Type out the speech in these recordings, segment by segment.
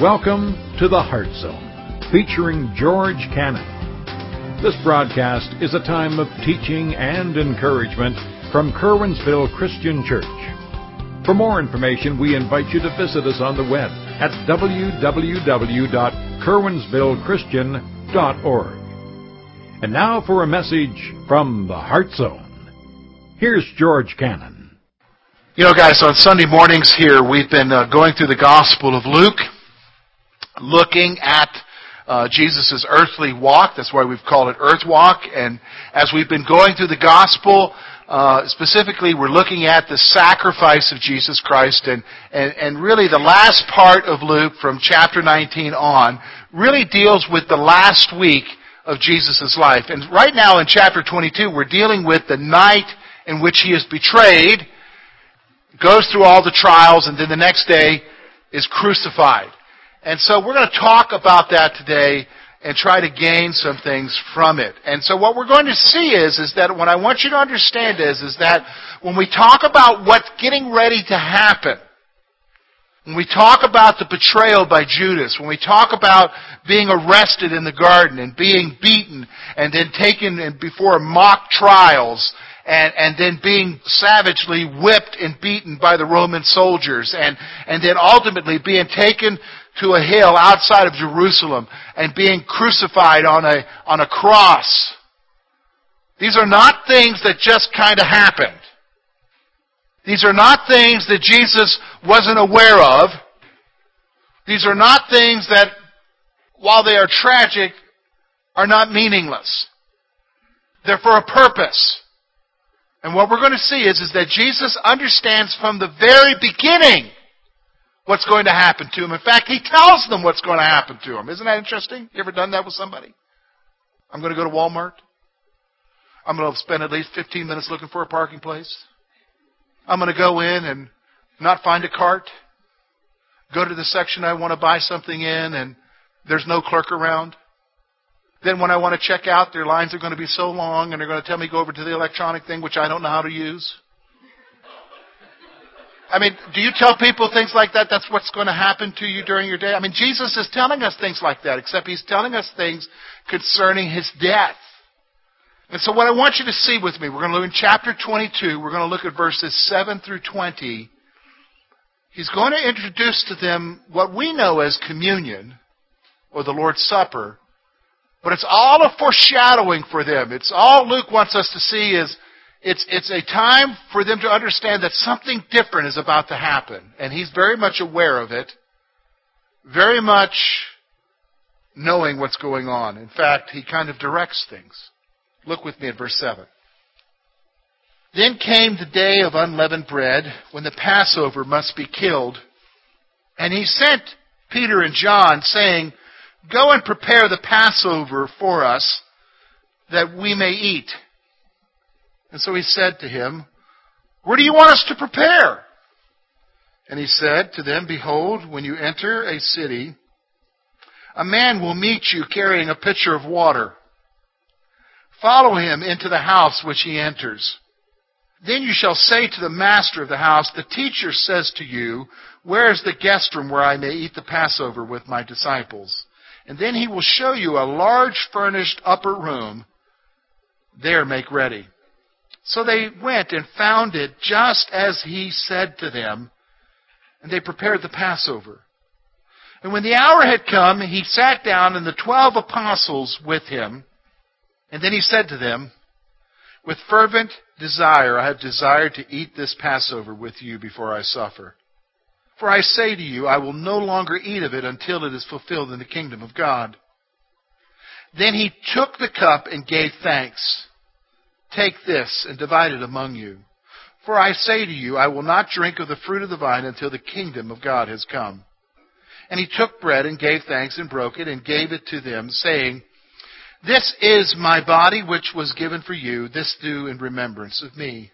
Welcome to the Heart Zone, featuring George Cannon. This broadcast is a time of teaching and encouragement from Curwensville Christian Church. For more information, we invite you to visit us on the web at www.curwensvillechristian.org. And now for a message from the Heart Zone. Here's George Cannon. You know, guys, on Sunday mornings here, we've been uh, going through the Gospel of Luke, looking at uh, Jesus' earthly walk. That's why we've called it Earth Walk. And as we've been going through the Gospel, uh, specifically, we're looking at the sacrifice of Jesus Christ, and, and and really the last part of Luke, from chapter 19 on, really deals with the last week of Jesus' life. And right now in chapter 22, we're dealing with the night in which he is betrayed, goes through all the trials, and then the next day is crucified. And so we're going to talk about that today and try to gain some things from it. And so what we're going to see is, is that what I want you to understand is, is that when we talk about what's getting ready to happen, when we talk about the betrayal by Judas, when we talk about being arrested in the garden and being beaten and then taken before mock trials and, and then being savagely whipped and beaten by the Roman soldiers and, and then ultimately being taken to a hill outside of Jerusalem and being crucified on a, on a cross. These are not things that just kind of happened. These are not things that Jesus wasn't aware of. These are not things that, while they are tragic, are not meaningless. They're for a purpose. And what we're going to see is, is that Jesus understands from the very beginning what's going to happen to him. In fact, he tells them what's going to happen to him. Isn't that interesting? You ever done that with somebody? I'm going to go to Walmart. I'm going to spend at least 15 minutes looking for a parking place. I'm going to go in and not find a cart. Go to the section I want to buy something in and there's no clerk around. Then when I want to check out, their lines are going to be so long and they're going to tell me go over to the electronic thing which I don't know how to use. I mean, do you tell people things like that? That's what's going to happen to you during your day? I mean, Jesus is telling us things like that, except he's telling us things concerning his death. And so what I want you to see with me, we're going to look in chapter 22, we're going to look at verses 7 through 20. He's going to introduce to them what we know as communion, or the Lord's Supper, but it's all a foreshadowing for them. It's all Luke wants us to see is it's, it's a time for them to understand that something different is about to happen. And he's very much aware of it, very much knowing what's going on. In fact, he kind of directs things. Look with me at verse 7. Then came the day of unleavened bread, when the Passover must be killed. And he sent Peter and John, saying, Go and prepare the Passover for us, that we may eat. And so he said to him, Where do you want us to prepare? And he said to them, Behold, when you enter a city, a man will meet you carrying a pitcher of water. Follow him into the house which he enters. Then you shall say to the master of the house, The teacher says to you, Where is the guest room where I may eat the Passover with my disciples? And then he will show you a large furnished upper room. There make ready. So they went and found it just as he said to them, and they prepared the Passover. And when the hour had come, he sat down and the twelve apostles with him. And then he said to them, With fervent desire I have desired to eat this Passover with you before I suffer. For I say to you, I will no longer eat of it until it is fulfilled in the kingdom of God. Then he took the cup and gave thanks. Take this and divide it among you. For I say to you, I will not drink of the fruit of the vine until the kingdom of God has come. And he took bread and gave thanks and broke it and gave it to them, saying, This is my body which was given for you. This do in remembrance of me.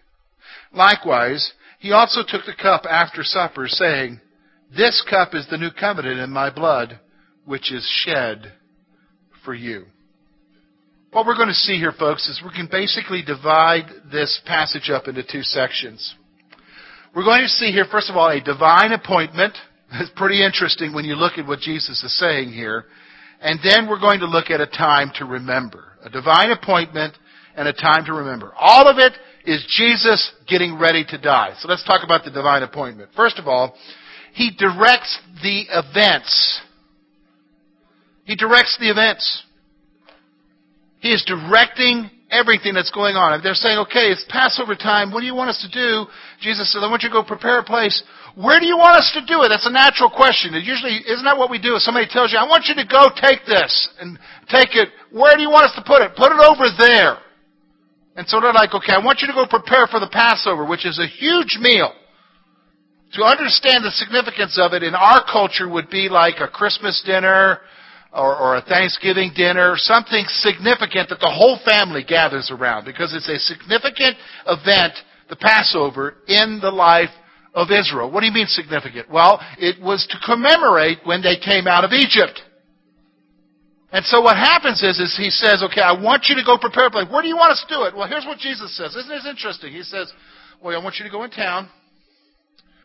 Likewise, he also took the cup after supper, saying, This cup is the new covenant in my blood, which is shed for you. What we're going to see here, folks, is we can basically divide this passage up into two sections. We're going to see here, first of all, a divine appointment, It's pretty interesting when you look at what Jesus is saying here. And then we're going to look at a time to remember. A divine appointment and a time to remember. All of it is Jesus getting ready to die. So let's talk about the divine appointment. First of all, He directs the events. He directs the events. He is directing everything that's going on. If they're saying, okay, it's Passover time, what do you want us to do? Jesus says, I want you to go prepare a place. Where do you want us to do it? That's a natural question. It usually, isn't that what we do? If somebody tells you, I want you to go take this and take it, where do you want us to put it? Put it over there. And so they're like, okay, I want you to go prepare for the Passover, which is a huge meal. To understand the significance of it in our culture would be like a Christmas dinner, or, or, a Thanksgiving dinner, something significant that the whole family gathers around because it's a significant event, the Passover, in the life of Israel. What do you mean significant? Well, it was to commemorate when they came out of Egypt. And so what happens is, is he says, okay, I want you to go prepare a place. Where do you want us to do it? Well, here's what Jesus says. Isn't this interesting? He says, well, I want you to go in town,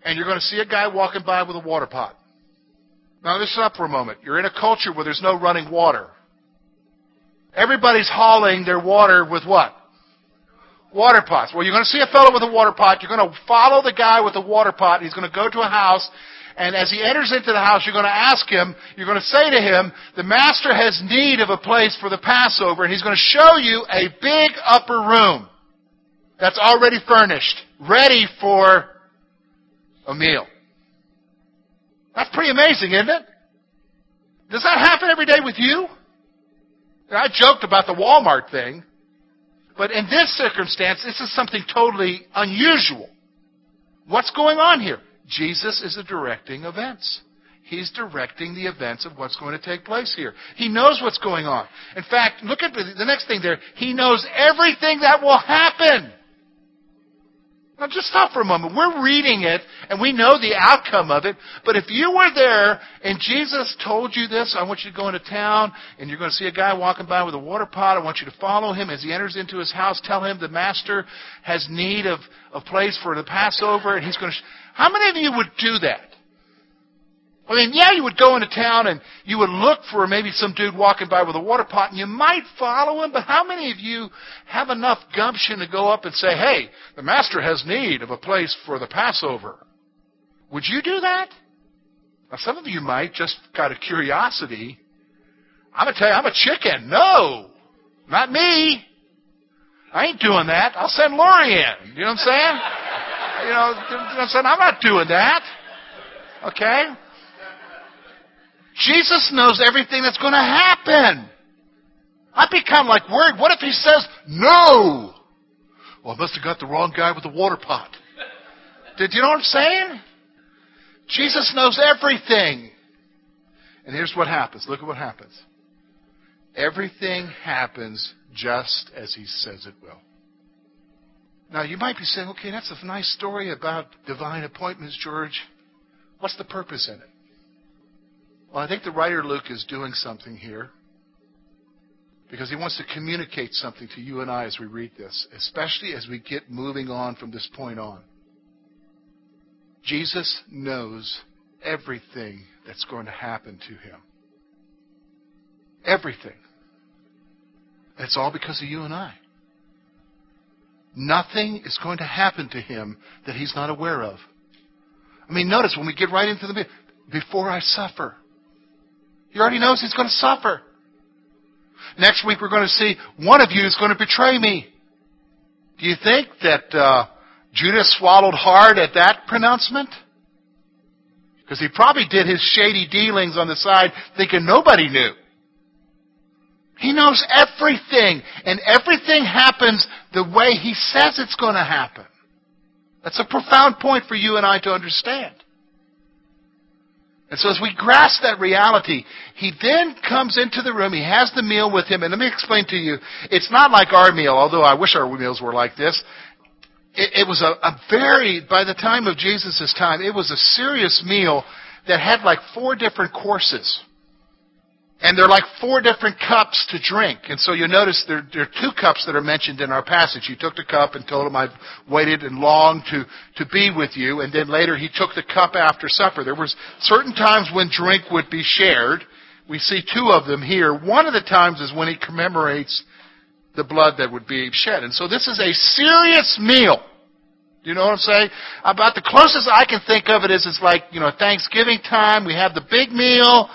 and you're going to see a guy walking by with a water pot. Now listen up for a moment. You're in a culture where there's no running water. Everybody's hauling their water with what? Water pots. Well, you're going to see a fellow with a water pot. You're going to follow the guy with the water pot. He's going to go to a house. And as he enters into the house, you're going to ask him, you're going to say to him, the master has need of a place for the Passover. And he's going to show you a big upper room that's already furnished, ready for a meal. That's pretty amazing, isn't it? Does that happen every day with you? I joked about the Walmart thing, but in this circumstance, this is something totally unusual. What's going on here? Jesus is directing events. He's directing the events of what's going to take place here. He knows what's going on. In fact, look at the next thing there. He knows everything that will happen. Now just stop for a moment. We're reading it and we know the outcome of it, but if you were there and Jesus told you this, I want you to go into town and you're going to see a guy walking by with a water pot. I want you to follow him as he enters into his house. Tell him the master has need of a place for the Passover and he's going to. Sh- How many of you would do that? I mean, yeah, you would go into town and you would look for maybe some dude walking by with a water pot and you might follow him, but how many of you have enough gumption to go up and say, hey, the master has need of a place for the Passover? Would you do that? Now, some of you might, just out of curiosity. I'm going to tell you, I'm a chicken. No, not me. I ain't doing that. I'll send Lori in. You know what I'm saying? You know, you know what I'm saying? I'm not doing that. Okay? Jesus knows everything that's going to happen. I become like worried. What if he says no? Well, I must have got the wrong guy with the water pot. Did you know what I'm saying? Jesus knows everything. And here's what happens. Look at what happens. Everything happens just as he says it will. Now, you might be saying, okay, that's a nice story about divine appointments, George. What's the purpose in it? Well, I think the writer Luke is doing something here because he wants to communicate something to you and I as we read this, especially as we get moving on from this point on. Jesus knows everything that's going to happen to him. Everything. It's all because of you and I. Nothing is going to happen to him that he's not aware of. I mean, notice when we get right into the before I suffer. He already knows he's going to suffer. Next week we're going to see one of you is going to betray me. Do you think that uh, Judas swallowed hard at that pronouncement? Because he probably did his shady dealings on the side thinking nobody knew. He knows everything, and everything happens the way he says it's going to happen. That's a profound point for you and I to understand. And so as we grasp that reality, he then comes into the room, he has the meal with him, and let me explain to you, it's not like our meal, although I wish our meals were like this. It, it was a, a very, by the time of Jesus' time, it was a serious meal that had like four different courses. And they're like four different cups to drink. And so you'll notice there, there, are two cups that are mentioned in our passage. He took the cup and told him, I've waited and longed to, to be with you. And then later he took the cup after supper. There was certain times when drink would be shared. We see two of them here. One of the times is when he commemorates the blood that would be shed. And so this is a serious meal. You know what I'm saying? About the closest I can think of it is it's like, you know, Thanksgiving time, we have the big meal,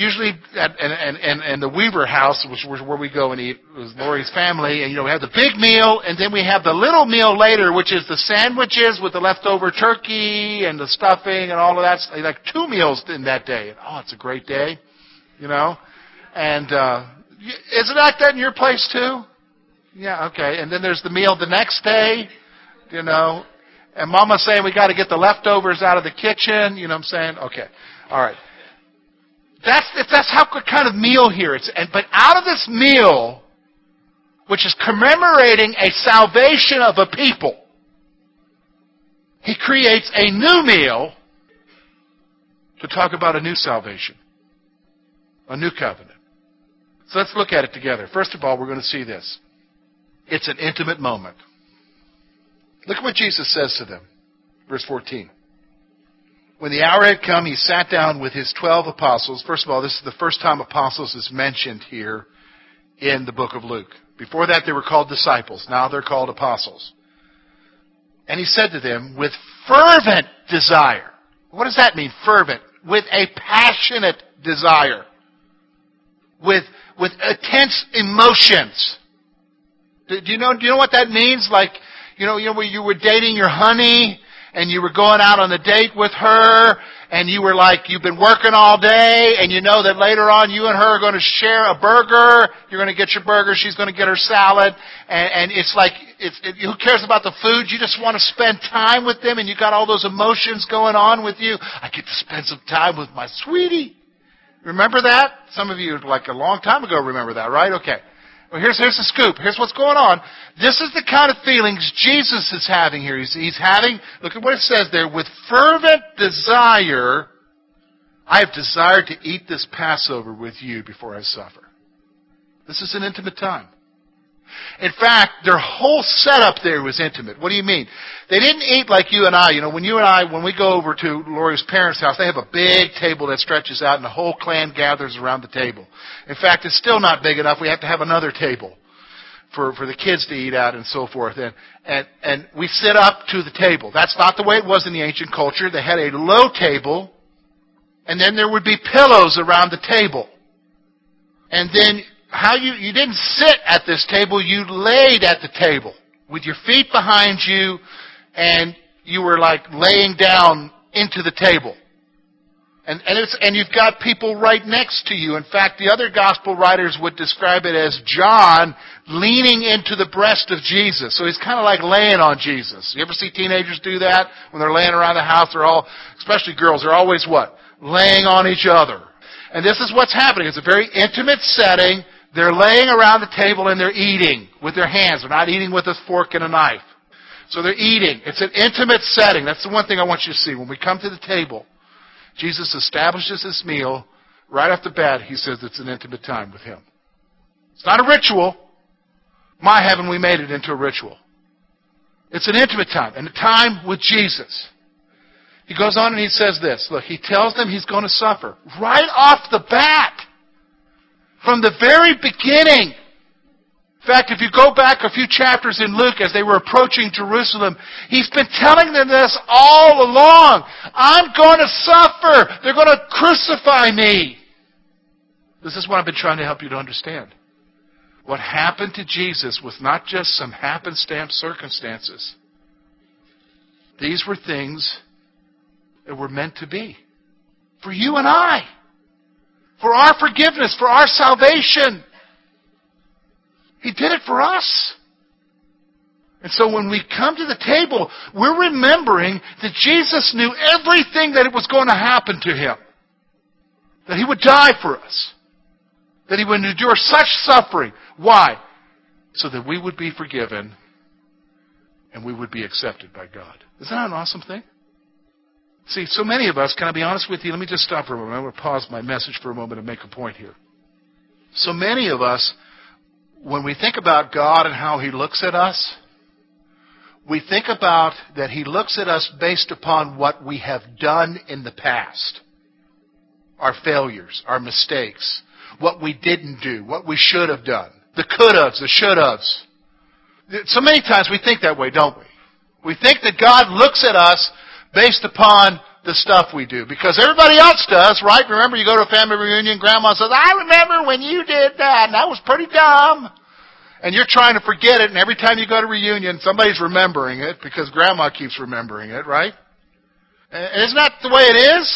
usually at and, and, and, and the Weaver house, which was where we go and eat, was Lori's family, and you know, we have the big meal, and then we have the little meal later, which is the sandwiches with the leftover turkey and the stuffing and all of that. Like two meals in that day. Oh, it's a great day, you know? And, uh, is it like that in your place too? Yeah, okay. And then there's the meal the next day, you know, and mama's saying we got to get the leftovers out of the kitchen, you know what I'm saying? Okay. All right. That's, that's how kind of meal here. It's, and, but out of this meal, which is commemorating a salvation of a people, he creates a new meal to talk about a new salvation, a new covenant. So let's look at it together. First of all, we're going to see this. It's an intimate moment. Look at what Jesus says to them. Verse 14. When the hour had come, he sat down with his twelve apostles. First of all, this is the first time apostles is mentioned here in the book of Luke. Before that, they were called disciples. Now they're called apostles. And he said to them, with fervent desire. What does that mean, fervent? With a passionate desire. With, with intense emotions. Do, do you know, do you know what that means? Like, you know, you know, you were dating your honey and you were going out on a date with her and you were like, you've been working all day and you know that later on you and her are going to share a burger. You're going to get your burger. She's going to get her salad. And, and it's like, it's, it, who cares about the food? You just want to spend time with them and you got all those emotions going on with you. I get to spend some time with my sweetie. Remember that? Some of you, like a long time ago, remember that, right? Okay. Well, here's, here's the scoop. Here's what's going on. This is the kind of feelings Jesus is having here. He's, he's having, look at what it says there, with fervent desire, I have desired to eat this Passover with you before I suffer. This is an intimate time. In fact, their whole setup there was intimate. What do you mean? They didn't eat like you and I. You know, when you and I, when we go over to Lori's parents' house, they have a big table that stretches out and the whole clan gathers around the table. In fact, it's still not big enough. We have to have another table for, for the kids to eat at and so forth. And, and, and we sit up to the table. That's not the way it was in the ancient culture. They had a low table and then there would be pillows around the table. And then how you, you didn't sit at this table, you laid at the table with your feet behind you and you were like laying down into the table. And, and, it's, and you've got people right next to you. In fact, the other gospel writers would describe it as John leaning into the breast of Jesus. So he's kind of like laying on Jesus. You ever see teenagers do that? When they're laying around the house, they're all, especially girls, they're always what? Laying on each other. And this is what's happening. It's a very intimate setting. They're laying around the table and they're eating with their hands. They're not eating with a fork and a knife. So they're eating. It's an intimate setting. That's the one thing I want you to see. When we come to the table, Jesus establishes this meal. Right off the bat, he says it's an intimate time with him. It's not a ritual. My, haven't we made it into a ritual? It's an intimate time, and a time with Jesus. He goes on and he says this. Look, he tells them he's going to suffer. Right off the bat. From the very beginning. In fact, if you go back a few chapters in Luke as they were approaching Jerusalem, he's been telling them this all along. I'm going to suffer. They're going to crucify me. This is what I've been trying to help you to understand. What happened to Jesus was not just some happenstance circumstances. These were things that were meant to be. For you and I for our forgiveness, for our salvation. He did it for us. And so when we come to the table, we're remembering that Jesus knew everything that was going to happen to him. That he would die for us. That he would endure such suffering. Why? So that we would be forgiven and we would be accepted by God. Isn't that an awesome thing? See, so many of us, can I be honest with you? Let me just stop for a moment. I'm going to pause my message for a moment and make a point here. So many of us, when we think about God and how He looks at us, we think about that He looks at us based upon what we have done in the past. Our failures, our mistakes, what we didn't do, what we should have done, the could haves, the should haves. So many times we think that way, don't we? We think that God looks at us based upon the stuff we do. Because everybody else does, right? Remember you go to a family reunion, grandma says, I remember when you did that, and that was pretty dumb. And you're trying to forget it, and every time you go to reunion, somebody's remembering it because grandma keeps remembering it, right? And isn't that the way it is?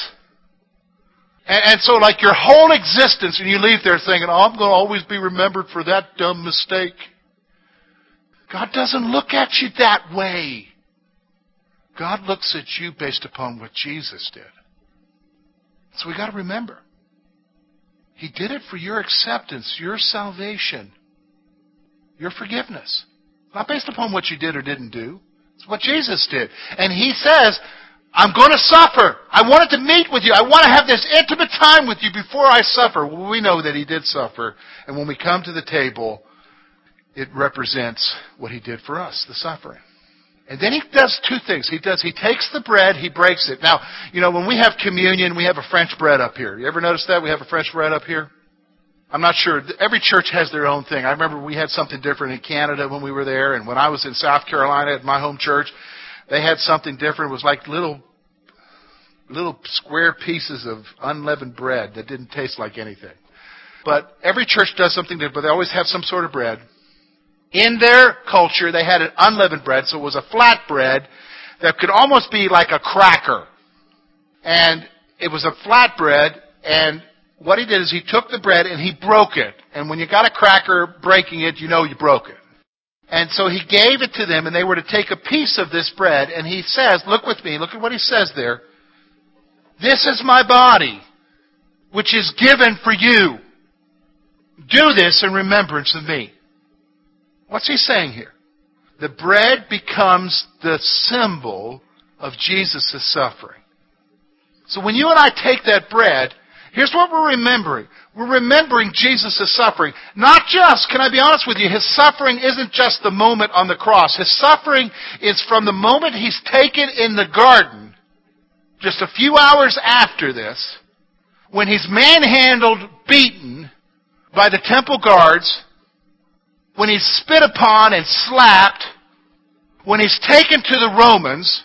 And, and so like your whole existence, and you leave there thinking, oh, I'm going to always be remembered for that dumb mistake. God doesn't look at you that way. God looks at you based upon what Jesus did. So we got to remember. He did it for your acceptance, your salvation, your forgiveness. Not based upon what you did or didn't do. It's what Jesus did. And He says, I'm going to suffer. I wanted to meet with you. I want to have this intimate time with you before I suffer. Well, we know that He did suffer. And when we come to the table, it represents what He did for us, the suffering. And then he does two things. He does, he takes the bread, he breaks it. Now, you know, when we have communion, we have a French bread up here. You ever notice that? We have a French bread up here? I'm not sure. Every church has their own thing. I remember we had something different in Canada when we were there, and when I was in South Carolina at my home church, they had something different. It was like little, little square pieces of unleavened bread that didn't taste like anything. But every church does something different, but they always have some sort of bread. In their culture, they had an unleavened bread, so it was a flat bread that could almost be like a cracker. And it was a flat bread, and what he did is he took the bread and he broke it. And when you got a cracker breaking it, you know you broke it. And so he gave it to them, and they were to take a piece of this bread, and he says, look with me, look at what he says there. This is my body, which is given for you. Do this in remembrance of me. What's he saying here? The bread becomes the symbol of Jesus' suffering. So when you and I take that bread, here's what we're remembering. We're remembering Jesus' suffering. Not just, can I be honest with you, his suffering isn't just the moment on the cross. His suffering is from the moment he's taken in the garden, just a few hours after this, when he's manhandled, beaten by the temple guards, when he's spit upon and slapped, when he's taken to the Romans,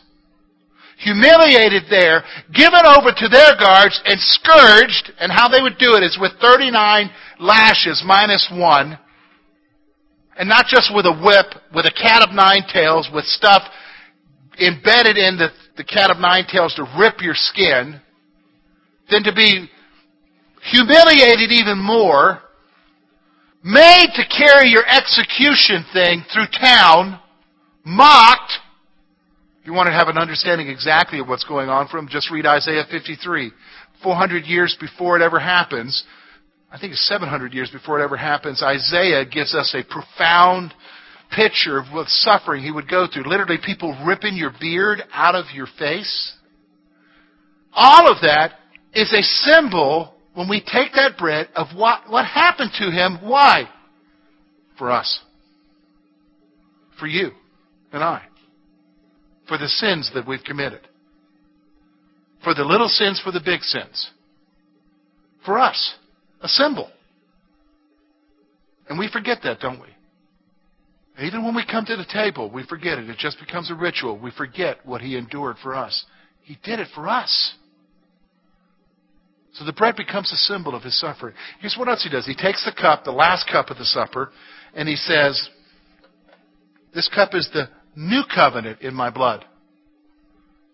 humiliated there, given over to their guards, and scourged, and how they would do it is with 39 lashes minus one, and not just with a whip, with a cat of nine tails, with stuff embedded in the, the cat of nine tails to rip your skin, then to be humiliated even more, made to carry your execution thing through town, mocked. If you want to have an understanding exactly of what's going on from, just read Isaiah 53. 400 years before it ever happens, I think it's 700 years before it ever happens, Isaiah gives us a profound picture of what suffering he would go through. Literally, people ripping your beard out of your face. All of that is a symbol when we take that bread of what, what happened to him, why? For us. For you and I. For the sins that we've committed. For the little sins, for the big sins. For us. A symbol. And we forget that, don't we? Even when we come to the table, we forget it. It just becomes a ritual. We forget what He endured for us. He did it for us. So the bread becomes a symbol of his suffering. Here's what else he does. He takes the cup, the last cup of the supper, and he says, This cup is the new covenant in my blood.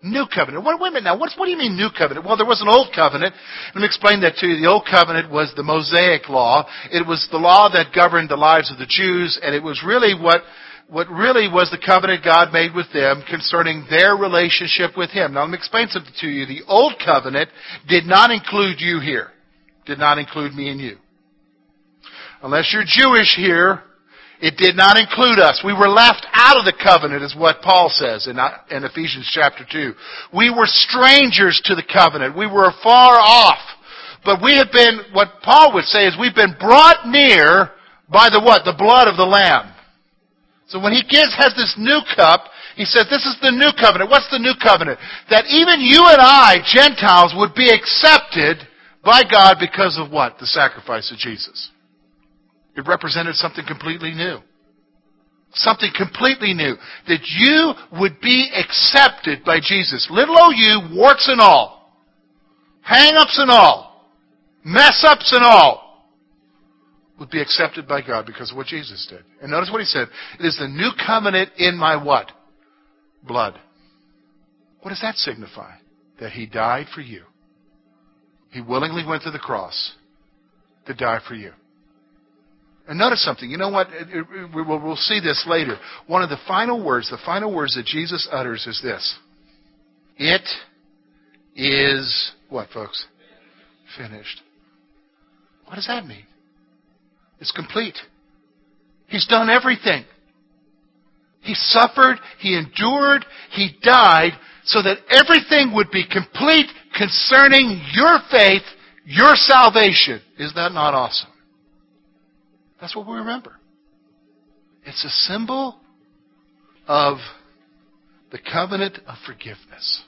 New covenant. Wait, wait a minute now. What do you mean new covenant? Well, there was an old covenant. Let me explain that to you. The old covenant was the Mosaic law. It was the law that governed the lives of the Jews, and it was really what what really was the covenant God made with them concerning their relationship with Him. Now let me explain something to you. The old covenant did not include you here. Did not include me and you. Unless you're Jewish here, It did not include us. We were left out of the covenant is what Paul says in, uh, in Ephesians chapter 2. We were strangers to the covenant. We were far off. But we have been, what Paul would say is we've been brought near by the what? The blood of the Lamb. So when he gives, has this new cup, he says this is the new covenant. What's the new covenant? That even you and I, Gentiles, would be accepted by God because of what? The sacrifice of Jesus. It represented something completely new. Something completely new. That you would be accepted by Jesus. Little o you, warts and all. Hang-ups and all. Mess-ups and all. Would be accepted by God because of what Jesus did. And notice what he said. It is the new covenant in my what? Blood. What does that signify? That he died for you. He willingly went to the cross to die for you. And notice something. You know what? We'll see this later. One of the final words, the final words that Jesus utters is this. It is what, folks? Finished. What does that mean? It's complete. He's done everything. He suffered, he endured, he died so that everything would be complete concerning your faith, your salvation. Is that not awesome? That's what we remember. It's a symbol of the covenant of forgiveness.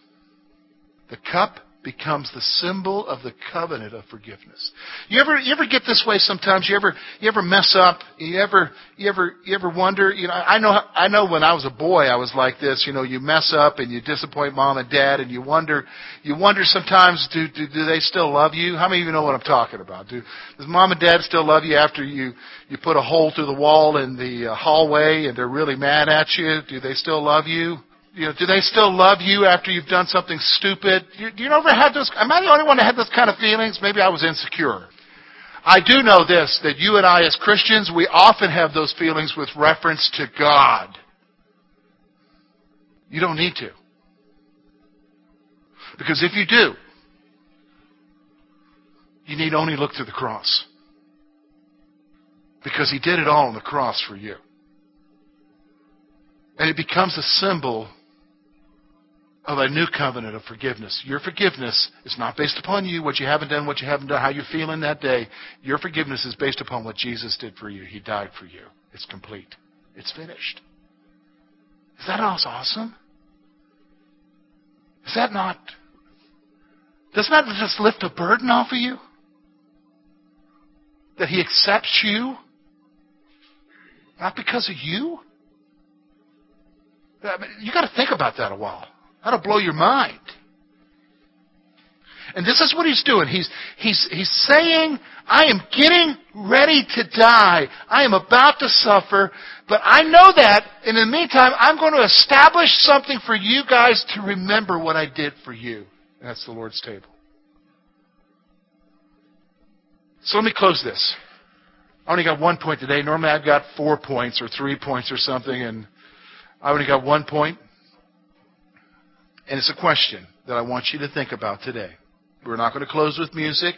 The cup becomes the symbol of the covenant of forgiveness. You ever you ever get this way sometimes? You ever you ever mess up? You ever you ever you ever wonder, you know, I know I know when I was a boy I was like this, you know, you mess up and you disappoint mom and dad and you wonder you wonder sometimes do do, do they still love you? How many of you know what I'm talking about? Do does mom and dad still love you after you you put a hole through the wall in the uh, hallway and they're really mad at you? Do they still love you? You know, do they still love you after you've done something stupid? You, do you ever have those? Am I the only one that had those kind of feelings? Maybe I was insecure. I do know this, that you and I as Christians, we often have those feelings with reference to God. You don't need to. Because if you do, you need only look to the cross. Because He did it all on the cross for you. And it becomes a symbol of a new covenant of forgiveness. Your forgiveness is not based upon you, what you haven't done, what you haven't done, how you're feeling that day. Your forgiveness is based upon what Jesus did for you. He died for you. It's complete. It's finished. Is that not awesome? Is that not? Does that just lift a burden off of you? That He accepts you? Not because of you? Mean, you got to think about that a while. That'll blow your mind. And this is what he's doing. He's, he's, he's saying, I am getting ready to die. I am about to suffer, but I know that. And in the meantime, I'm going to establish something for you guys to remember what I did for you. And that's the Lord's table. So let me close this. I only got one point today. Normally I've got four points or three points or something, and I only got one point. And it's a question that I want you to think about today. We're not going to close with music.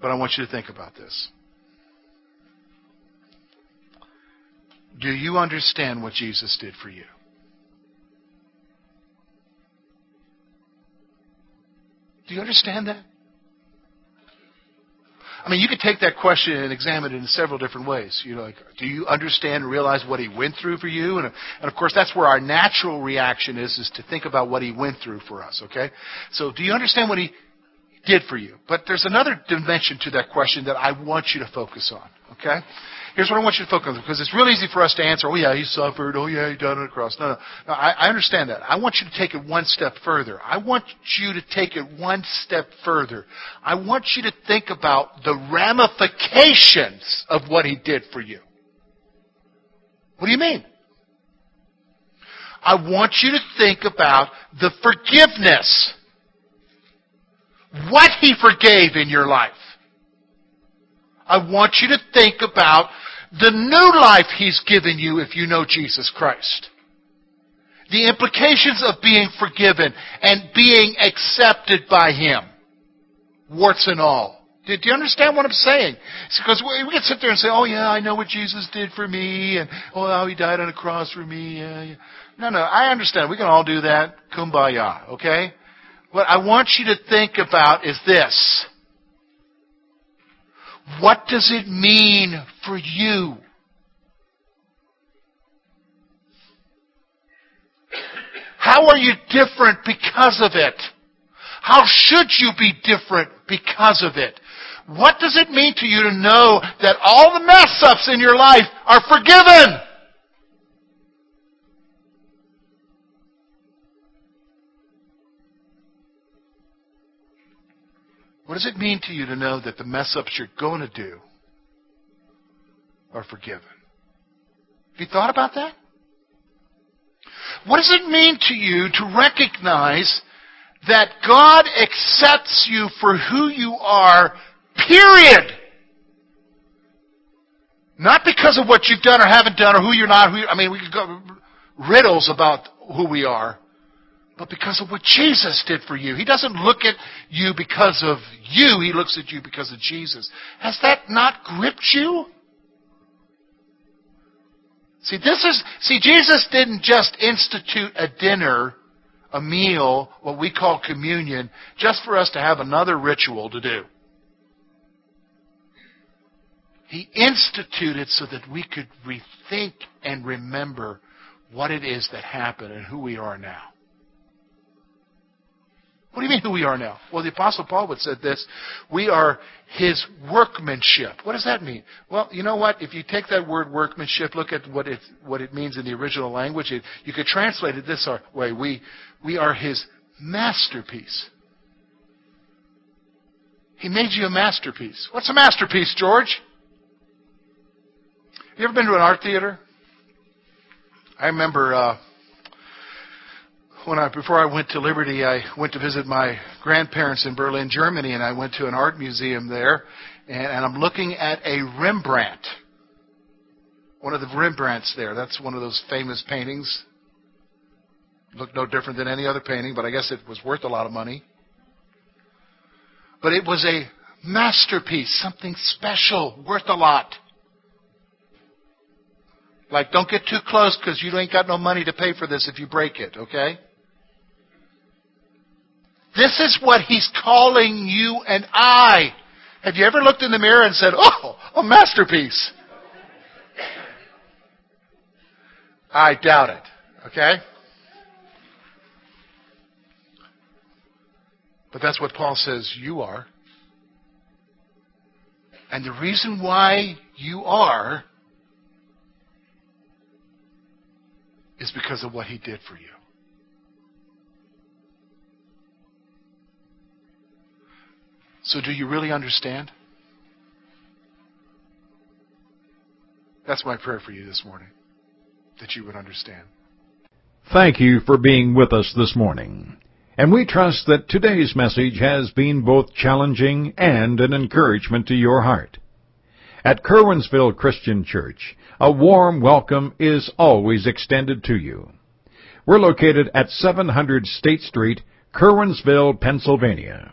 But I want you to think about this. Do you understand what Jesus did for you? Do you understand that? I mean, you could take that question and examine it in several different ways. You know, like, do you understand and realize what he went through for you? And, and of course, that's where our natural reaction is, is to think about what he went through for us, okay? So do you understand what he did for you? But there's another dimension to that question that I want you to focus on, okay? Here's what I want you to focus on, because it's real easy for us to answer, oh yeah, he suffered, oh yeah, he died on the cross. No, no, no I, I understand that. I want you to take it one step further. I want you to take it one step further. I want you to think about the ramifications of what he did for you. What do you mean? I want you to think about the forgiveness. What he forgave in your life. I want you to think about the new life He's given you if you know Jesus Christ. The implications of being forgiven and being accepted by Him. Warts and all. Do, you understand what I'm saying? Because we, we can sit there and say, "Oh yeah, I know what Jesus did for me, and oh how he died on a cross for me." Yeah, yeah. No, no, I understand. We can all do that. Kumbaya, okay? What I want you to think about is this. What does it mean for you? How are you different because of it? How should you be different because of it? What does it mean to you to know that all the mess ups in your life are forgiven? What does it mean to you to know that the mess ups you're going to do are forgiven? Have you thought about that? What does it mean to you to recognize that God accepts you for who you are, period? Not because of what you've done or haven't done or who you're not. Who I mean, we could go riddles about who we are but because of what Jesus did for you. He doesn't look at you because of you, he looks at you because of Jesus. Has that not gripped you? See, this is, see, Jesus didn't just institute a dinner, a meal, what we call communion, just for us to have another ritual to do. He instituted so that we could rethink and remember what it is that happened and who we are now. What do you mean who we are now? Well, the Apostle Paul would said this. We are his workmanship. What does that mean? Well, you know what? If you take that word workmanship, look at what it, what it means in the original language. It, you could translate it this way. We, we are his masterpiece. He made you a masterpiece. What's a masterpiece, George? You ever been to an art theater? I remember uh, when I before I went to Liberty, I went to visit my grandparents in Berlin, Germany, and I went to an art museum there, and, and I'm looking at a Rembrandt, one of the Rembrandts there. That's one of those famous paintings. Looked no different than any other painting, but I guess it was worth a lot of money. But it was a masterpiece, something special, worth a lot. Like, don't get too close because you ain't got no money to pay for this if you break it, okay? This is what He's calling you and I. Have you ever looked in the mirror and said, Oh, a masterpiece? I doubt it. Okay? But that's what Paul says you are. And the reason why you are is because of what he did for you. So, do you really understand? That's my prayer for you this morning, that you would understand. Thank you for being with us this morning. And we trust that today's message has been both challenging and an encouragement to your heart. At Curwensville Christian Church, a warm welcome is always extended to you. We're located at 700 State Street, Curwensville, Pennsylvania.